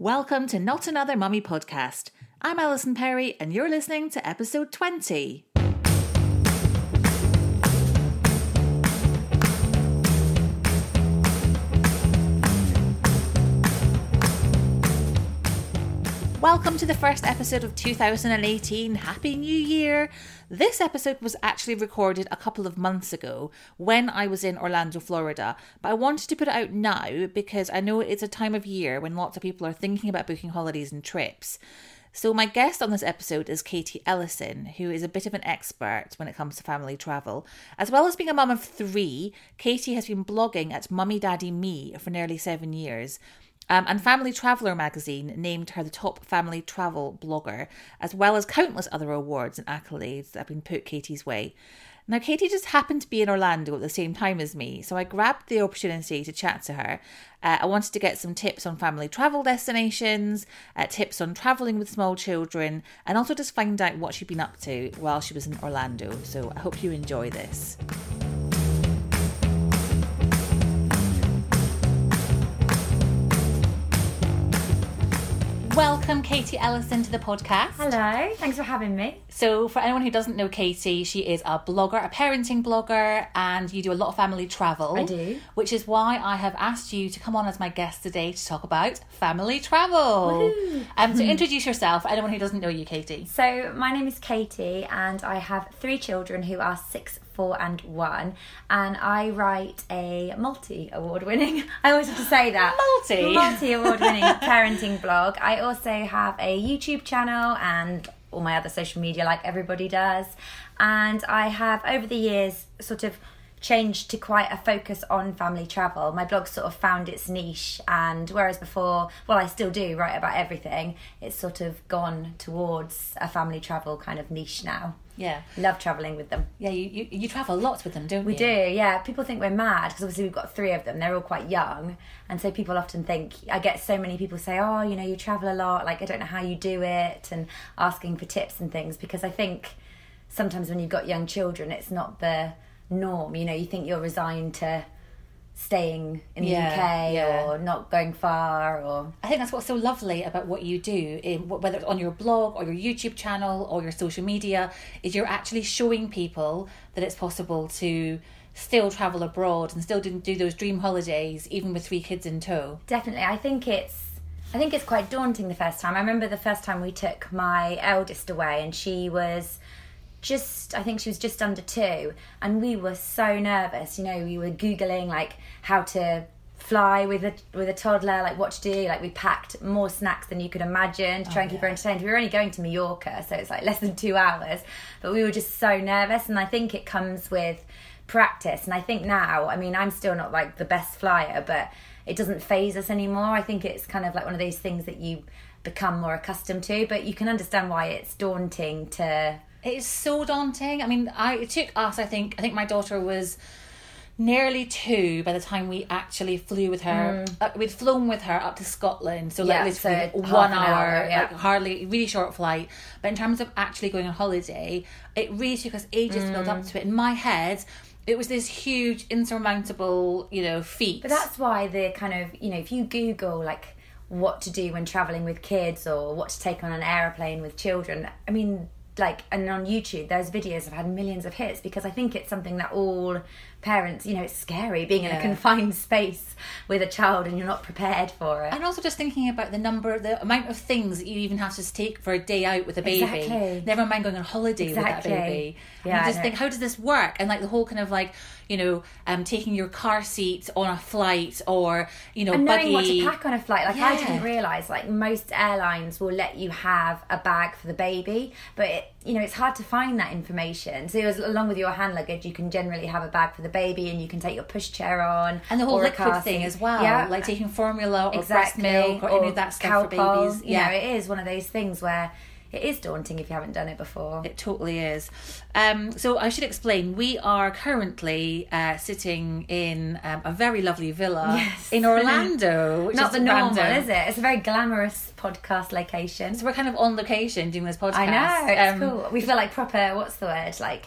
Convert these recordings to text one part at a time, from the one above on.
Welcome to Not Another Mummy podcast. I'm Alison Perry and you're listening to episode 20. Welcome to the first episode of 2018. Happy New Year! This episode was actually recorded a couple of months ago when I was in Orlando, Florida, but I wanted to put it out now because I know it's a time of year when lots of people are thinking about booking holidays and trips. So, my guest on this episode is Katie Ellison, who is a bit of an expert when it comes to family travel. As well as being a mum of three, Katie has been blogging at Mummy Daddy Me for nearly seven years. Um, and Family Traveller magazine named her the top family travel blogger, as well as countless other awards and accolades that have been put Katie's way. Now, Katie just happened to be in Orlando at the same time as me, so I grabbed the opportunity to chat to her. Uh, I wanted to get some tips on family travel destinations, uh, tips on travelling with small children, and also just find out what she'd been up to while she was in Orlando. So I hope you enjoy this. Welcome, Katie Ellison, to the podcast. Hello, thanks for having me. So, for anyone who doesn't know Katie, she is a blogger, a parenting blogger, and you do a lot of family travel. I do. Which is why I have asked you to come on as my guest today to talk about family travel. Um, so, introduce yourself anyone who doesn't know you, Katie. So, my name is Katie, and I have three children who are six, four, and one. And I write a multi award winning, I always have to say that Multi? multi award winning parenting blog. I also have a YouTube channel and all my other social media, like everybody does. And I have over the years sort of changed to quite a focus on family travel. My blog sort of found its niche, and whereas before, well, I still do write about everything, it's sort of gone towards a family travel kind of niche now. Yeah. Love traveling with them. Yeah, you, you, you travel lots with them, don't We you? do, yeah. People think we're mad because obviously we've got three of them. They're all quite young, and so people often think. I get so many people say, "Oh, you know, you travel a lot. Like, I don't know how you do it," and asking for tips and things because I think sometimes when you've got young children, it's not the norm. You know, you think you're resigned to staying in the Yeah, UK yeah. or not going far or I think that's what's so lovely about what you do, in, whether it's on your blog or your YouTube channel or your social media, is you're actually showing people that it's possible to still travel abroad and still do, do those dream holidays, even with three kids in tow. Definitely. I think it's I think it's quite daunting the first time. I remember the first time we took my eldest away and she was just I think she was just under 2 and we were so nervous. You know, we were googling like how to fly with a with a toddler, like what to do. Like we packed more snacks than you could imagine to try and oh, keep her entertained. We were only going to Mallorca, so it's like less than 2 hours, but we were just so nervous and I think it comes with practice and I think now, I mean, I'm still not like the best flyer, but it doesn't phase us anymore. I think it's kind of like one of those things that you become more accustomed to, but you can understand why it's daunting to It is so daunting. I mean, I it took us. I think. I think my daughter was nearly two by the time we actually flew with her. Uh, we'd flown with her up to Scotland, so like Mm. Yeah, literally so one hour, hour, yeah. like hardly really short flight. But in terms of actually going on holiday, it really took us ages to build Mm. up to it. In my head. It was this huge, insurmountable, you know, feat. But that's why the kind of, you know, if you Google like what to do when traveling with kids or what to take on an aeroplane with children, I mean, like, and on YouTube, those videos have had millions of hits because I think it's something that all parents, you know, it's scary being in a confined space with a child and you're not prepared for it. And also just thinking about the number, the amount of things that you even have to take for a day out with a baby. Exactly. Never mind going on holiday Exactly. with that baby. Yeah, you I just think, how does this work? And like the whole kind of like, you know, um, taking your car seat on a flight or, you know, and knowing buggy. what to pack on a flight. Like I didn't realize, like most airlines will let you have a bag for the baby, but it, you know it's hard to find that information. So it was, along with your hand luggage, you can generally have a bag for the baby, and you can take your pushchair on, And the whole liquid thing as well, Yeah, like taking formula or exactly, breast milk or, any of that stuff for babies. You know, it is one of those things where it is daunting if you haven't done it before. It totally is. Um, so I should explain. We are currently uh, sitting in um, a very lovely villa Yes. in Orlando, which Not is the normal, random. is it? It's a very glamorous podcast location. So we're kind of on location doing this podcast. I know, it's Um, cool. We feel like proper. What's the word? Like.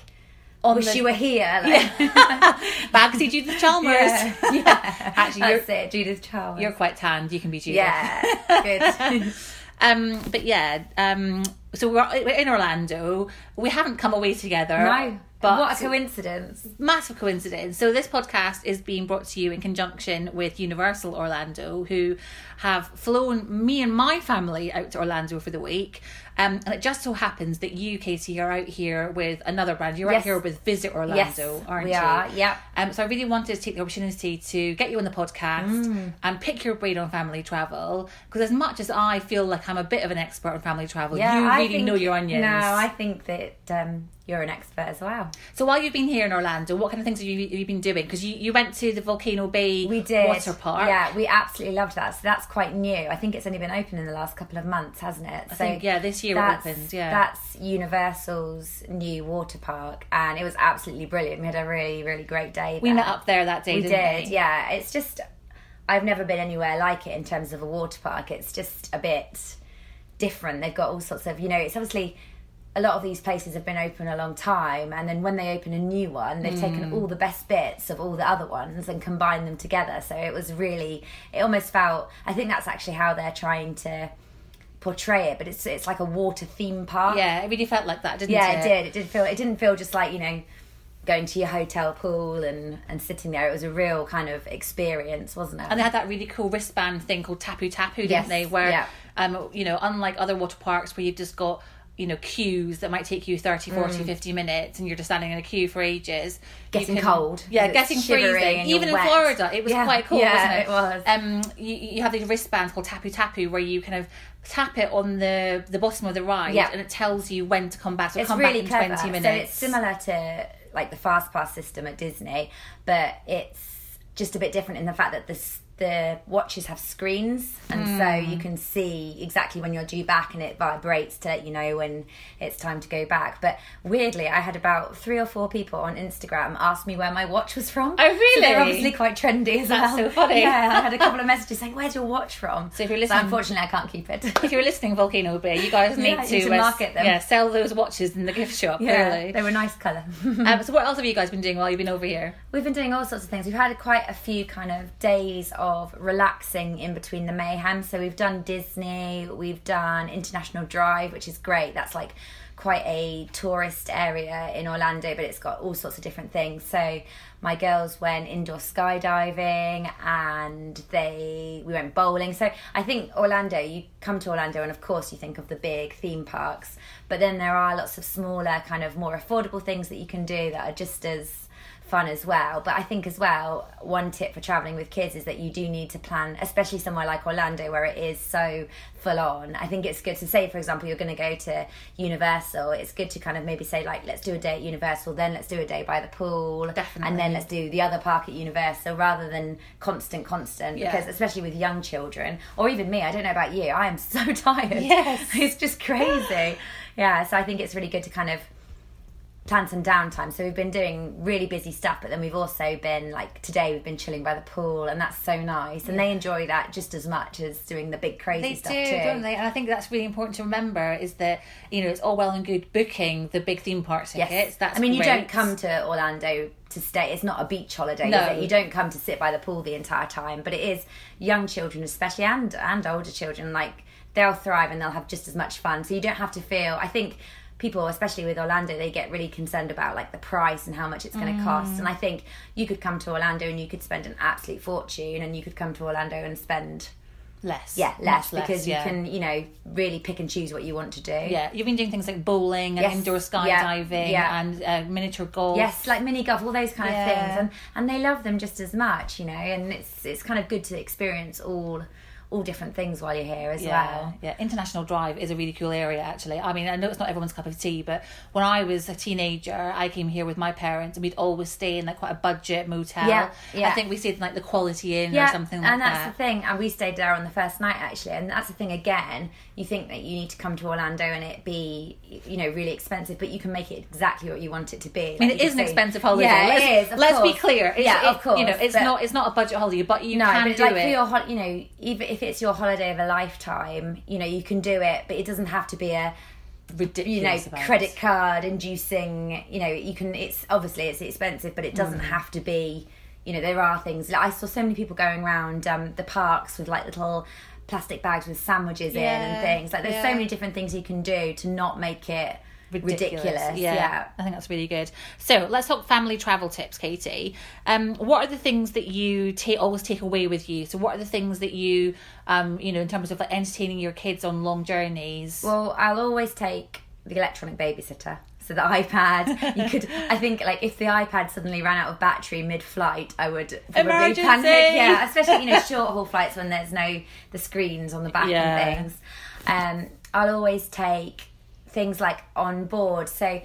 On Wish the- you were here. Like, Bagsy Judith Chalmers. Yeah, yeah. Actually, you're, That's it, Judith Chalmers. you're quite tanned. You can be Judith. yeah, good. Um, but yeah, um, so we're, we're in Orlando. We haven't come away together. no, but what a coincidence. massive coincidence. So this podcast is being brought to you in conjunction with Universal Orlando, who have flown me and my family out to Orlando for the week. Um, and it just so happens that you, Katie, are out here with another brand. You're out here with Visit Orlando, Yes, aren't we you? are, yep. Um, so I really wanted to take the opportunity to get you on the podcast Mm. and pick your brain on family travel. Because as much as I feel like I'm a bit of an expert on family travel, Yeah, you really think- know your onions. No, I think that um, you're an expert as well. So while you've been here in Orlando, what kind of things have you, have you been doing? Because you, you went to the Volcano Bay We did water park. Yeah, we absolutely loved that. So that's quite new. I think it's only been open in the last couple of months, hasn't it? I think, yeah, this year it that's, opened, yeah. that's Universal's new water park, and it was absolutely brilliant. We had a really, really great day. We there. met up there that day, We did, we? yeah. It's just I've never been anywhere like it in terms of a water park. It's just a bit different. They've got all sorts of, you know, it's obviously a lot of these places have been open a long time and then when they open a new one they've Mm. taken all the best bits of all the other ones and combined them together so it was really it almost felt i think that's actually how they're trying to portray it but it's it's like a water theme park Yeah, it really felt like that, didn't yeah it? Yeah it did it did feel it didn't feel just like you know going to your hotel pool and and sitting there it was a real kind of experience wasn't it And they had that really cool wristband thing called Tapu Tapu, didn't Yes, they? Where, yeah. um, you know, unlike other water parks where you've just got, you know, queues that might take you 30, 40, 50 minutes and you're just standing in a queue for ages. Mm. Getting cold, Yeah, getting freezing. Even in wet. Florida, it was Yeah, quite cold yeah, wasn't it? it was. Um, you, you have these wristbands called Tapu Tapu where you kind of tap it on the the bottom of the ride Yeah. and it tells you when to come back. So it's come really back in clever 20 minutes. so it's similar to like the fast pass system at disney but it's just a bit different in the fact that the s- the watches have screens and so Hmm. you can see exactly when you're due back and it vibrates to let you know when it's time to go back but weirdly i had about three or four people on instagram ask me where my watch was from Oh, so they're obviously quite trendy as That's well so funny. yeah i had a couple of messages saying where's your watch from So if you're listening- unfortunately i can't keep it if you're listening, Volcano Bay, you guys need Yeah, to, need to uh, market them. Yeah, sell those watches in the gift shop. yeah really. they were nice colour Um, so what else have you guys been doing while you've been over here? We've been doing all sorts of things. We've had quite a few kind of days of relaxing in between the mayhem. So we've done Disney, we've done International Drive, which is great. That's like quite a tourist area in Orlando, but it's got all sorts of different things. So my girls went indoor skydiving and they we went bowling. So I think Orlando, you come to Orlando and of course you think of the big theme parks, but then there are lots of smaller kind of more affordable things that you can do that are just as fun as well. But I think as well, one tip for traveling with kids is that you do need to plan, especially somewhere like Orlando where it is so full on. I think it's good to say, for example, you're going to go to Universal. It's good to kind of maybe say like, let's do a day at Universal, then let's do a day by the pool, Definitely. and then let's do the other park at Universal rather than constant, constant. Yeah. Because especially with young children, or even me, I don't know about you, I am so tired. Yes. it's just crazy. yeah, so I think it's really good to kind of plan some downtime. So we've been doing really busy stuff, but then we've also been like today we've been chilling by the pool, and that's so nice. And they enjoy that just as much as doing the big crazy They stuff do, too. don't they? And I think that's really important to remember is that you know it's all well and good booking the big theme park tickets. Yes, That's I mean you great. don't come to Orlando to stay. It's not a beach holiday. No. You don't come to sit by the pool the entire time. But it is young children, especially and and older children. Like they'll thrive and they'll have just as much fun. So you don't have to feel. I think people, especially with Orlando, they get really concerned about like the price and how much it's going to cost. And I think you could come to Orlando and you could spend an absolute fortune, and you could come to Orlando and spend less. yeah less Much because yeah. you can you know really pick and choose what you want to do. Yeah, you've been doing things like bowling and Yes. indoor skydiving Yeah. and uh, miniature golf. Yes, like mini golf, all those kind Yeah. of things, and and they love them just as much, you know. And it's it's kind of good to experience all all different things while you're here as Yeah, well. yeah. International Drive is a really cool area, actually. I mean, I know it's not everyone's cup of tea, but when I was a teenager, I came here with my parents, and we'd always stay in like quite a budget motel. Yeah, yeah. I think we stayed in like the Quality Inn or something like that. and that's that. the thing. And we stayed there on the first night actually, and that's the thing again. You think that you need to come to Orlando and it be, you know, really expensive, but you can make it exactly what you want it to be. I mean, it is an expensive holiday. Yeah, let's, it is. let's be clear. It's, yeah, it- of course. You know, it's not it's not a budget holiday, but you no, can but do like it. for your, you know, even if it's your holiday of a lifetime, you know, you can do it, but it doesn't have to be a Ridiculous. you know credit card inducing you know you can it's obviously it's expensive but it doesn't Mm. have to be you know there are things like i saw so many people going around um, the parks with like little plastic bags with sandwiches in and things like there's yeah. so many different things you can do to not make it ridiculous, Yeah, yeah. I think that's really good. So let's talk family travel tips, Katie. Um, what are the things that you take always take away with you? So what are the things that you, um, you know, in terms of like entertaining your kids on long journeys? Well, I'll always take the electronic babysitter. So the iPad, you could. I think like if the iPad suddenly ran out of battery mid-flight, I would probably Emergency! panic. Yeah, especially you know short haul flights when there's no the screens on the back Yeah. and things. Um, I'll always take things like on board. So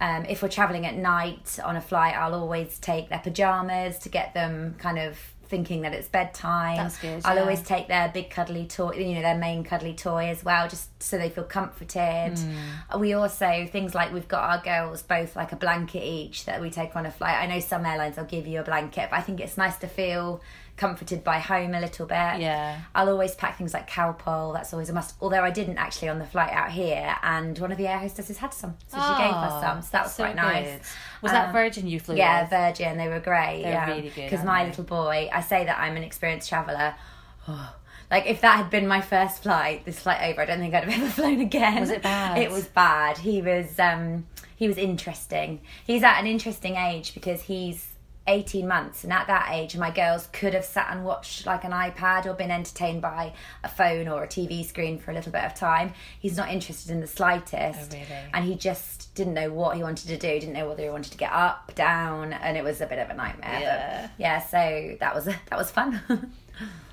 um, if we're traveling at night on a flight, I'll always take their pajamas to get them kind of thinking that it's bedtime. That's good, I'll yeah. always take their big cuddly toy, you know, their main cuddly toy as well, just so they feel comforted. Hmm. We also things like we've got our girls both like a blanket each that we take on a flight. I know some airlines will give you a blanket, but I think it's nice to feel comforted by home a little bit. Yeah. I'll always pack things like Calpol. That's always a must. Although I didn't actually on the flight out here, and one of the air hostesses had some, so she gave us Oh, some. So that was so quite nice. good. Was that Um, Virgin you flew Yeah, with? Virgin. They were great. They're yeah. really good, Because my they? little boy, I say that I'm an experienced traveller. like if that had been my first flight, this flight over, I don't think I'd have ever flown again. Was it bad? It was bad. He was um he was interesting. He's at an interesting age because he's 18 months and at that age my girls could have sat and watched like an iPad or been entertained by a phone or a TV screen for a little bit of time. He's not interested in the slightest. Oh, really? And he just didn't know what he wanted to do, didn't know whether he wanted to get up, down, and it was a bit of a nightmare. Yeah. But yeah, so that was that was fun.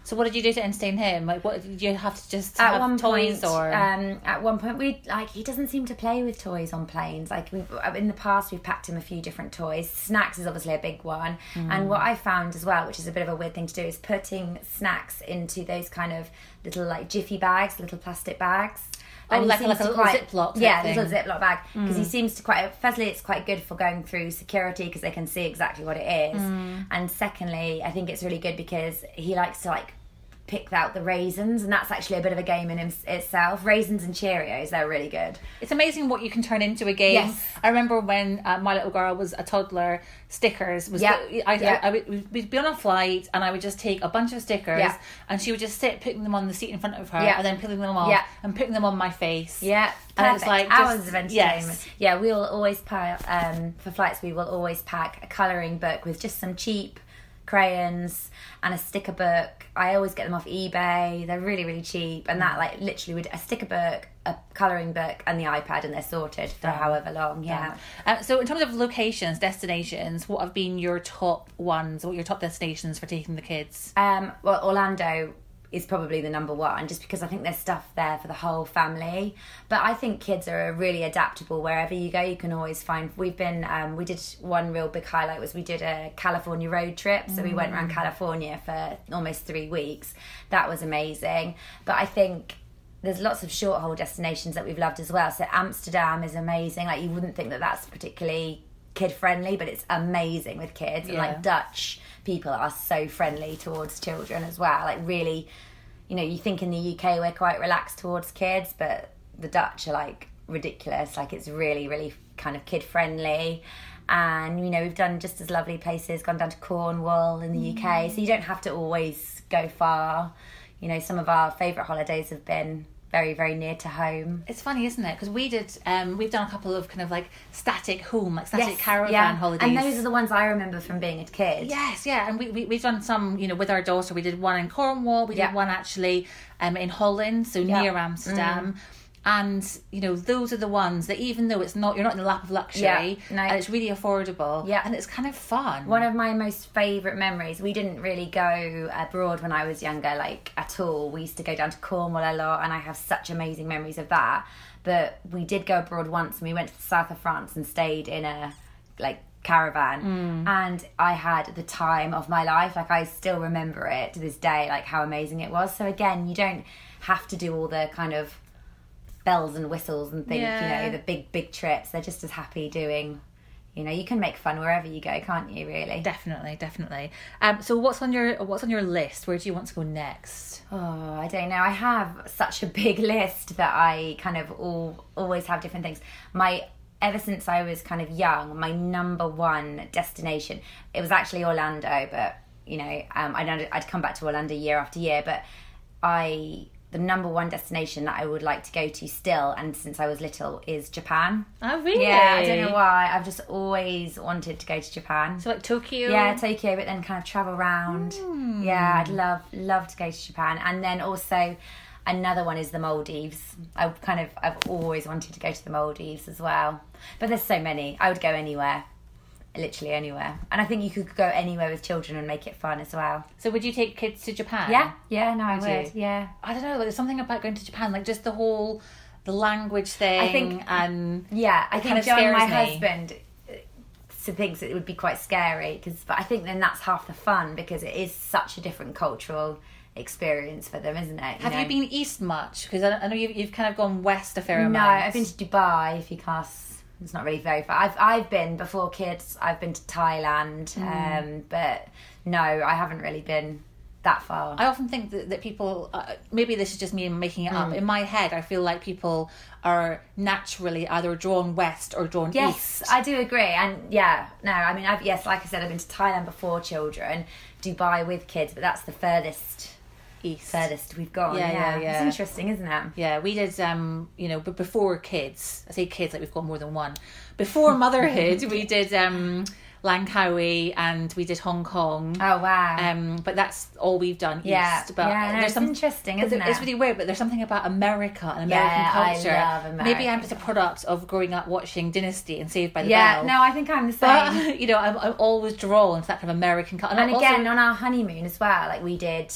So what did you do to entertain him? Like, what did you have to just at have one toys point, or? um, at one point, we like he doesn't seem to play with toys on planes. Like we in the past, we've packed him a few different toys. Snacks is obviously a big one, Mm. and what I found as well, which is a bit of a weird thing to do, is putting snacks into those kind of little like jiffy bags, little plastic bags. Oh, he like a- seems like a little quite- Ziploc Yeah, thing. little Ziploc bag because Mm. he seems to quite. Firstly, it's quite good for going through security because they can see exactly what it is, Mm. and secondly, I think it's really good because he likes to like pick out the raisins, and that's actually a bit of a game in itself. Raisins and Cheerios, they're really good. It's amazing what you can turn into a game. Yes. I remember when uh, my little girl was a toddler, stickers was. Yeah, I, yeah. I, I would, we'd be on a flight, and I would just take a bunch of stickers, Yeah. and she would just sit putting them on the seat in front of her, Yeah. and then pulling them off, Yeah. and putting them on my face. Yeah, And it's perfect. like hours just- of entertainment. yes. Yeah, we will always pack um, for flights. We will always pack a colouring book with just some cheap crayons and a sticker book. I always get them off eBay. They're really really cheap, and that like literally would a sticker book, a colouring book, and the iPad, and they're sorted for however long. Yeah. Uh, so, in terms of locations, destinations, what have been your top ones? What your top destinations for taking the kids? Um, well, Orlando is probably the number one, just because I think there's stuff there for the whole family. But I think kids are really adaptable wherever you go. You can always find. We've been. Um, we did one real big highlight was we did a California road trip. So we went around California for almost three weeks. That was amazing. But I think. There's lots of short haul destinations that we've loved as well. So Amsterdam is amazing. Like you wouldn't think that that's particularly kid friendly, but it's amazing with kids. And like Dutch people are so friendly towards children as well. Like really, you know, you think in the UK we're quite relaxed towards kids, but the Dutch are like ridiculous. Like it's really, really kind of kid friendly. And you know, we've done just as lovely places, gone down to Cornwall in the UK. So you don't have to always go far. You know, some of our favourite holidays have been very very near to home. It's funny, isn't it? Because we did, um, we've done a couple of kind of like static home, like static Yes, caravan yeah. holidays. and those are the ones I remember from being a kid. Yes, yeah, and we, we we've done some, you know, with our daughter. We did one in Cornwall. We Yeah. did one actually um, in Holland, so Yeah. Mm. near Amsterdam. And you know, those are the ones that even though it's not, you're not in the lap of luxury, Yeah, no. and it's really affordable, Yeah. and it's kind of fun. One of my most favourite memories, we didn't really go abroad when I was younger, like at all. We used to go down to Cornwall a lot, and I have such amazing memories of that. But we did go abroad once, and we went to the south of France and stayed in a like caravan, mm. and I had the time of my life. Like I still remember it to this day, like how amazing it was. So again, you don't have to do all the kind of bells and whistles and things, Yeah. you know, the big big trips. They're just as happy doing. You know, you can make fun wherever you go, can't you? Really. definitely, definitely. Um, so what's on your what's on your list? Where do you want to go next? Oh, I don't know. I have such a big list that I kind of all always have different things. My ever since I was kind of young, my number one destination it was actually Orlando, but you know, um, I know I'd come back to Orlando year after year, but I the number one destination that I would like to go to still, and since I was little, is Japan. Oh, really? Yeah, I don't know why. I've just always wanted to go to Japan. So like Tokyo. Yeah, Tokyo, but then kind of travel around. Hmm. Yeah, I'd love love to go to Japan, and then also another one is the Maldives. I kind of I've always wanted to go to the Maldives as well, but there's so many. I would go anywhere, literally anywhere, and I think you could go anywhere with children and make it fun as well. So would you take kids to Japan? Yeah, yeah, no, I Would would. you? Yeah, I don't know. There's something about going to Japan, like just the whole the language thing. I think- and yeah. I think John, my me. husband. uh, thinks it would be quite scary because, but I think then that's half the fun because it is such a different cultural experience for them, isn't it? have know? you been east much? Because I, I know you've, you've kind of gone west a fair amount. No. I've been to Dubai. If you cast, it's not really very far. I've I've been before kids. I've been to Thailand, Hmm. um, but no, I haven't really been that far. I often think that, that people, uh, maybe this is just me making it Hmm. up. In my head, I feel like people are naturally either drawn west or drawn yes, east. Yes, I do agree, and yeah, no, I mean, I've yes, like I said, I've been to Thailand before children, Dubai with kids, but that's the furthest east. furthest we've gone. Yeah, Yeah, yeah, yeah. It's interesting, isn't it? Yeah, we did. Um, you know, but before kids, I say kids like we've got more than one. Before motherhood, we did um, Langkawi and we did Hong Kong. Oh wow. Um, but that's all we've done Yeah. east. But Yeah, no, there's some, interesting, isn't there- It's really weird, but there's something about America and American Yeah, I culture. love Maybe I'm just a product of growing up watching Dynasty and Saved by the yeah, Bell. no, I think I'm the same. But you know, I'm, I'm always drawn to that kind of American culture. and again on our honeymoon as well like we did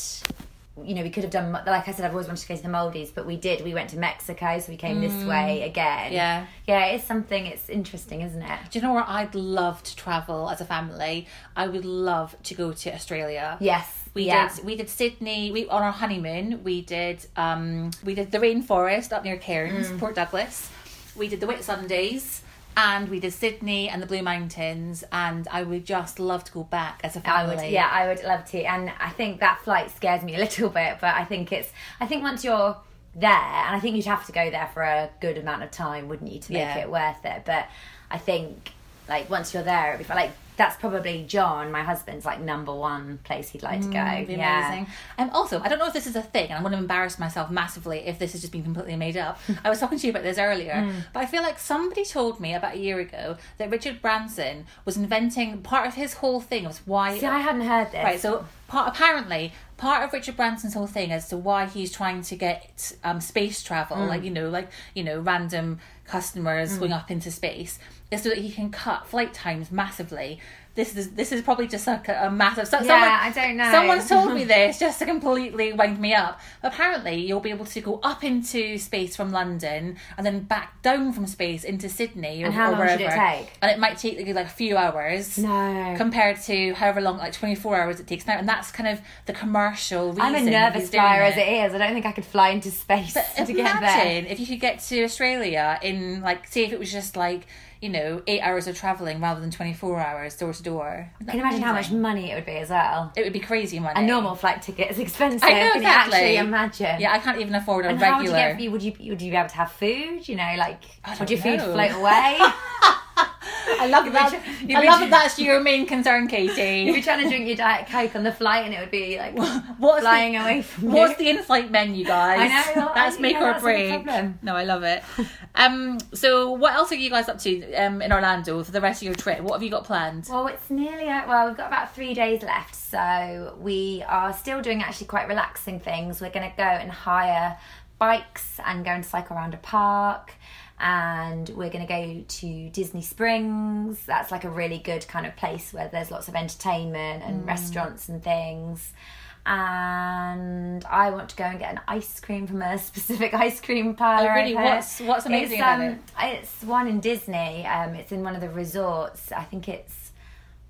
you know we could have done like i said i've always wanted to go to the maldives but we did we went to mexico so we came this way again Mm. Yeah. yeah it's something it's interesting isn't it do you know where I'd love to travel as a family? I would love to go to Australia. yes We yeah. did we did Sydney. We on our honeymoon we did um we did the rainforest up near Cairns, Mm. Port Douglas. We did the Whitsundays and we did Sydney and the Blue Mountains and I would just love to go back as a family. I would, yeah, I would love to, and I think that flight scares me a little bit. But I think it's, I think once you're there, and I think you'd have to go there for a good amount of time, wouldn't you, to make Yeah. it worth it? But I think, like, once you're there, it'd be like that's probably John, my husband's, like number one place he'd like to go. Be yeah. amazing. Um, also, I don't know if this is a thing, and I'm going to embarrass myself massively if this has just been completely made up. I was talking to you about this earlier, Mm. but I feel like somebody told me about a year ago that Richard Branson was inventing part of his whole thing was why. See, I hadn't heard this. Right, so part apparently part of Richard Branson's whole thing as to why he's trying to get um, space travel, Mm. like you know, like you know, random customers going up into space, is so that he can cut flight times massively. This is this is probably just like a, a massive. So, Yeah, someone, I don't know. Someone's told me this just to completely wind me up. Apparently, you'll be able to go up into space from London and then back down from space into Sydney or, And how long should it take? And it might take like, like a few hours No. compared to however long, like 24 hours it takes now. And that's kind of the commercial reason. I'm a nervous flyer as it is. I don't think I could fly into space to get there. Imagine if you could get to Australia in, like, say if it was just like, you know, eight hours of travelling rather than 24 hours door to door. Can you imagine how much money it would be as well? It would be crazy money. A normal flight ticket is expensive. I know Can exactly. you actually imagine? Yeah, I can't even afford a And how would you regular. get? Would you would you be able to have food? You know, like would your food float away? I love You'd that. I love that. That's your main concern, Katie. You'd be trying to drink your diet coke on the flight, and it would be like What's flying the, away from What's you. the in-flight menu, guys? I know, That's I- make yeah, or break. No, I love it. Um, so what else are you guys up to um, in Orlando for the rest of your trip? What have you got planned? Well, it's nearly out. Well, we've got about three days left, so we are still doing actually quite relaxing things. We're going to go and hire bikes and go and cycle around a park. And we're going to go to Disney Springs. That's like a really good kind of place where there's lots of entertainment and restaurants and things. And I want to go and get an ice cream from a specific ice cream parlor. Oh, really? What's- what's amazing it's, about um, it? It's one in Disney. Um, it's in one of the resorts. I think it's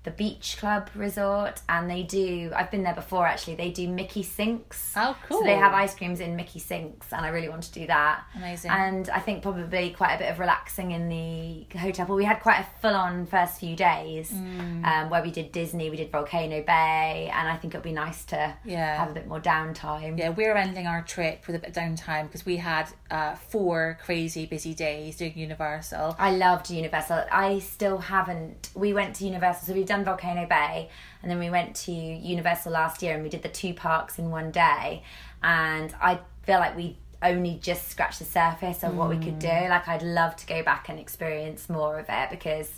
the Beach Club Resort, and they do. I've been there before actually. They do Mickey sinks. Oh, cool. So they have ice creams in Mickey sinks, and I really want to do that. Amazing. And I think probably quite a bit of relaxing in the hotel. But we had quite a full-on first few days, Mm. um, where we did Disney, we did Volcano Bay, and I think it'd be nice to Yeah. have a bit more downtime. Yeah, we're ending our trip with a bit of downtime because we had uh, four crazy busy days doing Universal. I loved Universal. I still haven't. We went to Universal, so we've done Volcano Bay, and then we went to Universal last year, and we did the two parks in one day. And I feel like we only just scratched the surface of what we could do. Mm. Like I'd love to go back and experience more of it because,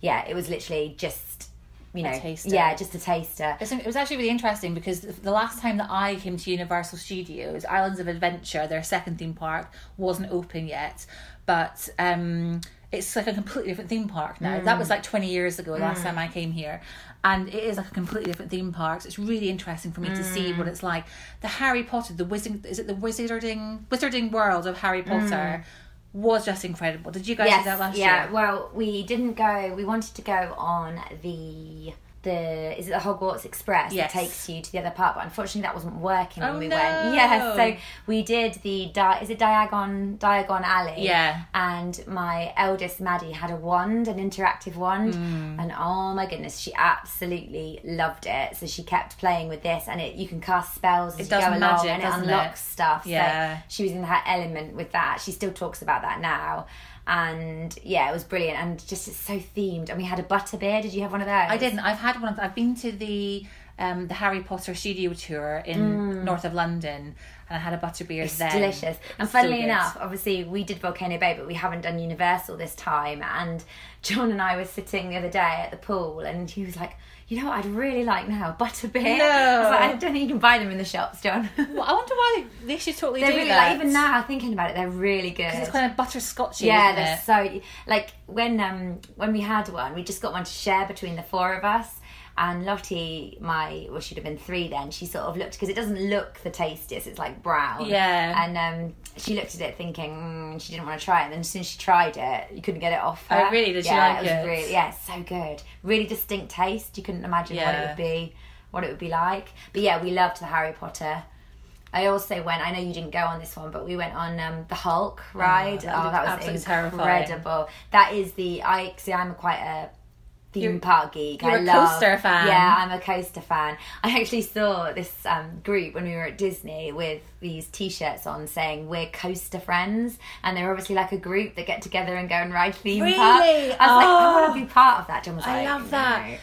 yeah, it was literally just, you know, yeah, just a taster. It was actually really interesting because the last time that I came to Universal Studios, Islands of Adventure, their second theme park, wasn't open yet, but um, it's like a completely different theme park now. That was mm. like 20 years ago, last mm. time I came here. And it is like a completely different theme park. So it's really interesting for me to see what mm. it's like. The Harry Potter, the wizard, is it the wizarding wizarding world of Harry Potter was just incredible. Did you guys do that last yeah. year? Well, we didn't go. We wanted to go on the the is it the Hogwarts Express Yes. that takes you to the other part, but unfortunately that wasn't working when Oh, we no. went. Yeah, so we did the di- is it Diagon Diagon Alley? Yeah. And my eldest Maddie had a wand, an interactive wand, Hmm. and oh my goodness, she absolutely loved it. So she kept playing with this, and it you can cast spells as It you go along, magic, and it doesn't it? unlocks stuff. Yeah. So she was in her element with that. She still talks about that now. And yeah, it was brilliant and just it's so themed. And we had a butterbeer. Did you have one of those? I didn't. I've had one. Of, I've been to the um, the Harry Potter studio tour in north of London, and I had a butterbeer there. It's then. delicious. And It's funnily enough, obviously we did Volcano Bay, but we haven't done Universal this time. And John and I were sitting the other day at the pool, and he was like, "You know what? I'd really like now butterbeer." No. I like, "I don't think you can buy them in the shops, John." Well, I wonder why they should totally they're do really that. like even now thinking about it, they're really good. it's kind of butterscotchy. Yeah, they're it? so like when um when we had one, we just got one to share between the four of us. And Lottie, my well, she'd have been three then. She sort of looked because it doesn't look the tastiest. It's like brown. Yeah. And um, she looked at it thinking mm, she didn't want to try it. And then as soon as she tried it, you couldn't get it off her. Oh, really? Did she yeah, like it? it? Really, yeah, so good. Really distinct taste. You couldn't imagine what it would be, what it would be like. But yeah, we loved the Harry Potter. I also went. I know you didn't go on this one, but we went on um, the Hulk ride. that Oh, that, was absolutely terrifying. That is the I see. I'm quite a theme You're- park geek. you're I a love, coaster fan. Yeah, I'm a coaster fan. I actually saw this um, group when we were at Disney with these T-shirts on saying "We're coaster friends," and they're obviously like a group that get together and go and ride theme Really? parks. I was like, I Oh. want to be part of that. John was I like, love that.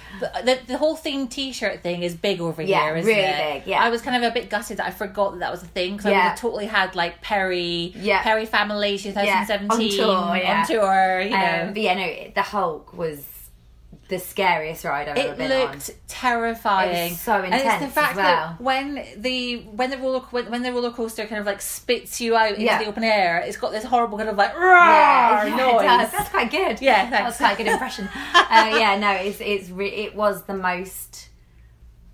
The, the, whole theme T-shirt thing is big over Yeah, here, isn't really it? big, yeah. I was kind of a bit gutted that I forgot that that was a thing because I Yeah. have totally had like Perry, Yeah. Perry Family 2017 on tour, yeah. on tour, you know. Um, but yeah, no, the Hulk was the scariest ride I've ever it been looked on. terrifying. It was so and it's intense the fact well. that when the when the roller when, when the roller coaster kind of like spits you out into Yeah. the open air, it's got this horrible kind of like Yeah, yeah, noise. That's quite good. Yeah, that was quite a good impression. uh, yeah, no, it's it's re- it was the most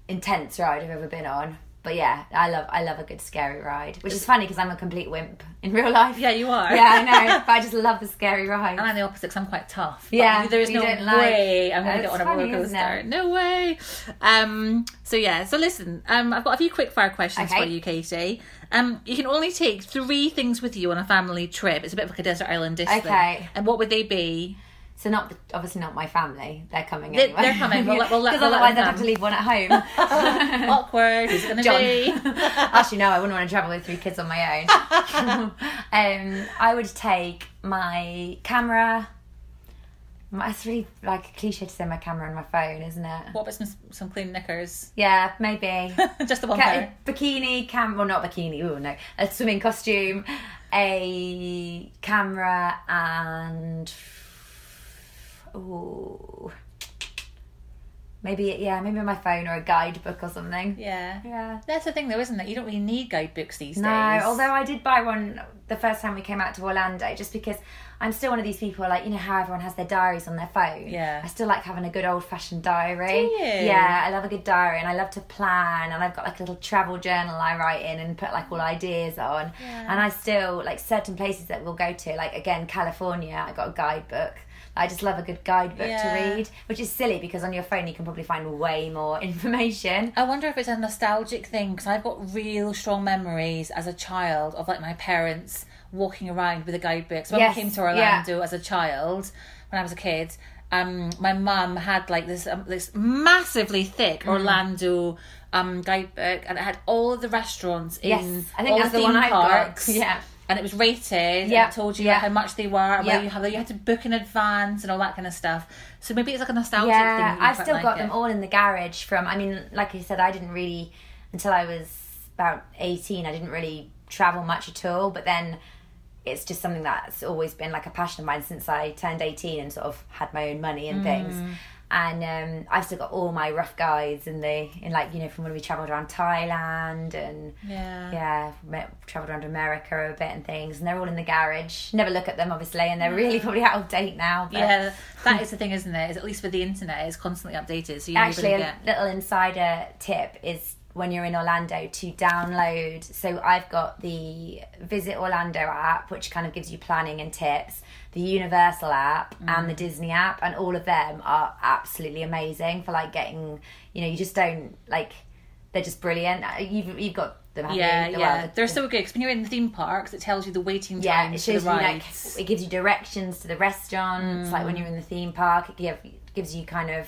intense ride I've ever been on. But yeah, I love I love a good scary ride, which is funny because I'm a complete wimp in real life. Yeah, you are. Yeah, I know, but I just love the scary ride. And I'm the opposite because I'm quite tough. But Yeah, there's no don't like- way I'm going to That's get on a roller funny, coaster. No way. Um. So yeah. So listen. Um. I've got a few quick fire questions Okay. for you, Katie. Um. You can only take three things with you on a family trip. It's a bit like a desert island discs. thing. Okay. And what would they be? So not the, obviously not my family. They're coming anyway. they're coming. We'll we'll let- because otherwise I'd have to leave one at home. Awkward. Who's going to be? Actually, no, I wouldn't want to travel with three kids on my own. um, I would take my camera, It's really like a cliche to say my camera and my phone, isn't it? What about some, some clean knickers? Yeah, maybe. Just the one Ca- pair. bikini, cam well not bikini, oh no. A swimming costume, a camera and oh maybe yeah, maybe my phone or a guidebook or something. Yeah. Yeah. That's the thing though, isn't it? You don't really need guidebooks these No, days. although I did buy one the first time we came out to Orlando, just because I'm still one of these people like you know how everyone has their diaries on their phone. Yeah. I still like having a good old fashioned diary. Do you? Yeah, I love a good diary and I love to plan and I've got like a little travel journal I write in and put like all ideas on. Yeah. And I still like certain places that we'll go to, like again California, I got a guidebook. I just love a good guidebook Yeah. to read, which is silly because on your phone you can probably find way more information. I wonder if it's a nostalgic thing because I've got real strong memories as a child of like my parents walking around with a guidebook. So when Yes, we came to Orlando as a child, when I was a kid, um, my mum had like this um, this massively thick Mm. Orlando um guidebook, and it had all of the restaurants in Yes, I think all the the theme one I've got. parks. Yeah. And it was rated. Yeah, told you yeah. how much they were, and Yeah. where you have you had to book in advance and all that kind of stuff. So maybe it's like a nostalgic yeah, thing. I've still like got it. them all in the garage from. I mean, like I said, I didn't really until I was about eighteen. I didn't really travel much at all. But then it's just something that's always been like a passion of mine since I turned eighteen and sort of had my own money and Mm. things. And um, I've still got all my rough guides in the in like you know from when we travelled around Thailand and Yeah. yeah, travelled around America a bit and things, and they're all in the garage. Never look at them, obviously, and they're really probably out of date now. But Yeah, that is the thing, isn't it? Is at least with the internet, it's constantly updated. So you're actually a get. little insider tip is when you're in Orlando to download. So I've got the Visit Orlando app, which kind of gives you planning and tips. The Universal app and Mm. the Disney app, and all of them are absolutely amazing for like getting. You know, you just don't like. They're just brilliant. Uh, You've you've got them. Yeah, you? The- yeah, well, they're so good. Because when you're in the theme parks, it tells you the waiting time yeah, it shows you like it gives you directions to the restaurants. Like Mm. when you're in the theme park, it give, gives you kind of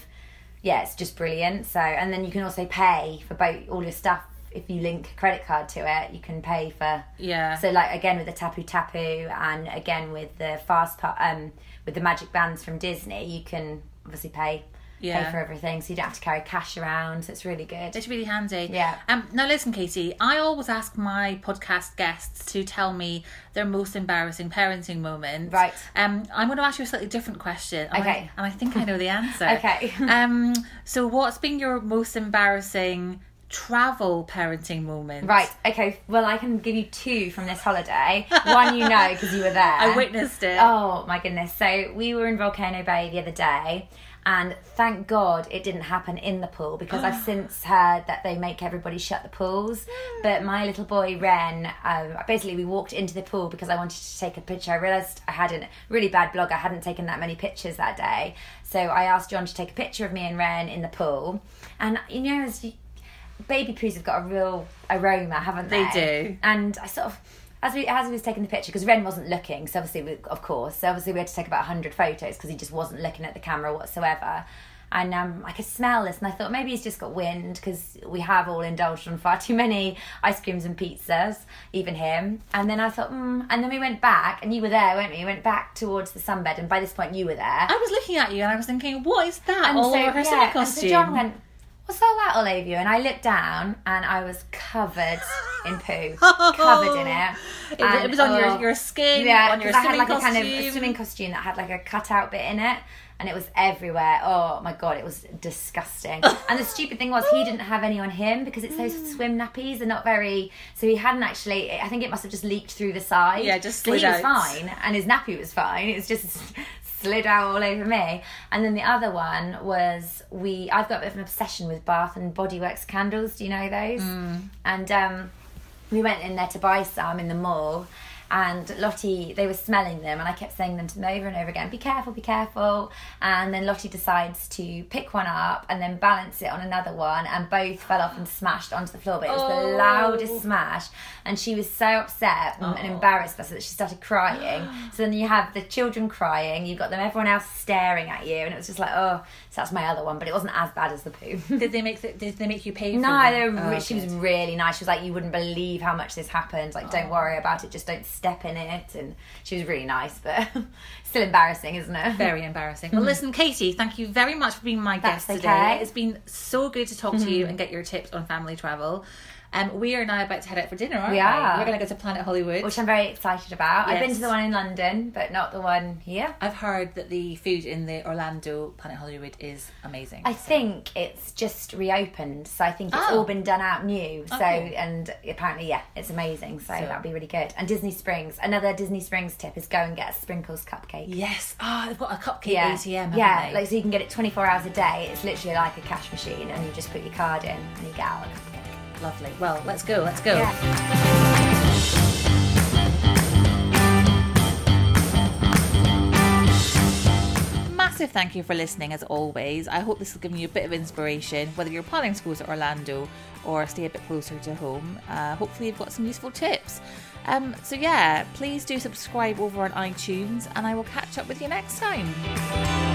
yeah, it's just brilliant. So and then you can also pay for both all your stuff if you link a credit card to it. You can pay for Yeah. So like again with the Tapu Tapu and again with the fast part um with the magic bands from Disney, you can obviously pay Yeah. pay for everything, so you don't have to carry cash around. So it's really good. It's really handy. Yeah. Um. Now listen, Katie. I always ask my podcast guests to tell me their most embarrassing parenting moment. Right. Um. I'm going to ask you a slightly different question. and I- Okay. and I think I know the answer. Okay. um. So, what's been your most embarrassing travel parenting moment? Right, okay. Well, I can give you two from this holiday. One you know because you were there. I witnessed it. Oh my goodness. So we were in Volcano Bay the other day and thank God it didn't happen in the pool because I've since heard that they make everybody shut the pools. But my little boy Ren, um, basically we walked into the pool because I wanted to take a picture. I realised I had a really bad blog. I hadn't taken that many pictures that day. So I asked John to take a picture of me and Ren in the pool. And you know, as you, baby poos have got a real aroma, haven't they? They do. And I sort of, as we as we was taking the picture, because Ren wasn't looking, so obviously, we, of course, so obviously we had to take about hundred photos because he just wasn't looking at the camera whatsoever. And um, I could smell this, and I thought maybe he's just got wind because we have all indulged on far too many ice creams and pizzas, even him. And then I thought, mm. and then we went back, and you were there, weren't we? We went back towards the sunbed, and by this point you were there. I was looking at you and I was thinking, what is that And all so, over her yeah, swimming and so John went, What's all that all over you? And I looked down and I was covered in poo. covered in it. It- And, it was on your- oh, your skin, yeah, on your I had like a kind of a swimming costume that had like a cutout bit in it. And it was everywhere. Oh my god, it was disgusting. and the stupid thing was, he didn't have any on him because it's those swim nappies. They're not very. So he hadn't actually. I think it must have just leaked through the side. Yeah, just so he slid was out. fine, and his nappy was fine. It was just slid out all over me. And then the other one was we. I've got a bit of an obsession with Bath and Body Works candles. Do you know those? Mm. And um, we went in there to buy some in the mall. And Lottie, they were smelling them, and I kept saying them to them over and over again. Be careful, be careful. And then Lottie decides to pick one up and then balance it on another one, and both fell off and smashed onto the floor. But it was Oh. the loudest smash, and she was so upset and, and embarrassed by that she started crying. so then you have the children crying, you've got them, everyone else staring at you, and it was just like, oh, so that's my other one, but it wasn't as bad as the poo. Did they make the, did they make you pay for No, they were, Oh, she was really nice. She was like, "You wouldn't believe how much this happened. Like, don't oh. worry about it. Just don't step in it, and she was really nice, but still embarrassing, isn't it? Very embarrassing. Well, listen, Katie, thank you very much for being my guest That's today. okay. Mm-hmm. It's been so good to talk to you and get your tips on family travel. Um, we are now about to head out for dinner, aren't we? We are. We're going to go to Planet Hollywood. Which I'm very excited about. I've been to the one in London, but not the one here. I've heard that the food in the Orlando Planet Hollywood is amazing. I think it's just reopened, so I think it's Oh. all been done out new. So, cool. and apparently, yeah, it's amazing. So, that'll be really good. And Disney Springs, another Disney Springs tip is go and get a sprinkles cupcake. yes. Oh, they've got a cupcake yeah, ATM. haven't yeah, they? like so you can get it 24 hours a day. It's literally like a cash machine, and you just put your card in and you get out a cupcake. Lovely. Well, let's go. Let's go. Yeah. Massive thank you for listening as always. I hope this has given you a bit of inspiration, whether you're planning to go to Orlando or stay a bit closer to home. Uh, hopefully, you've got some useful tips. Um, so, yeah, please do subscribe over on iTunes, and I will catch up with you next time.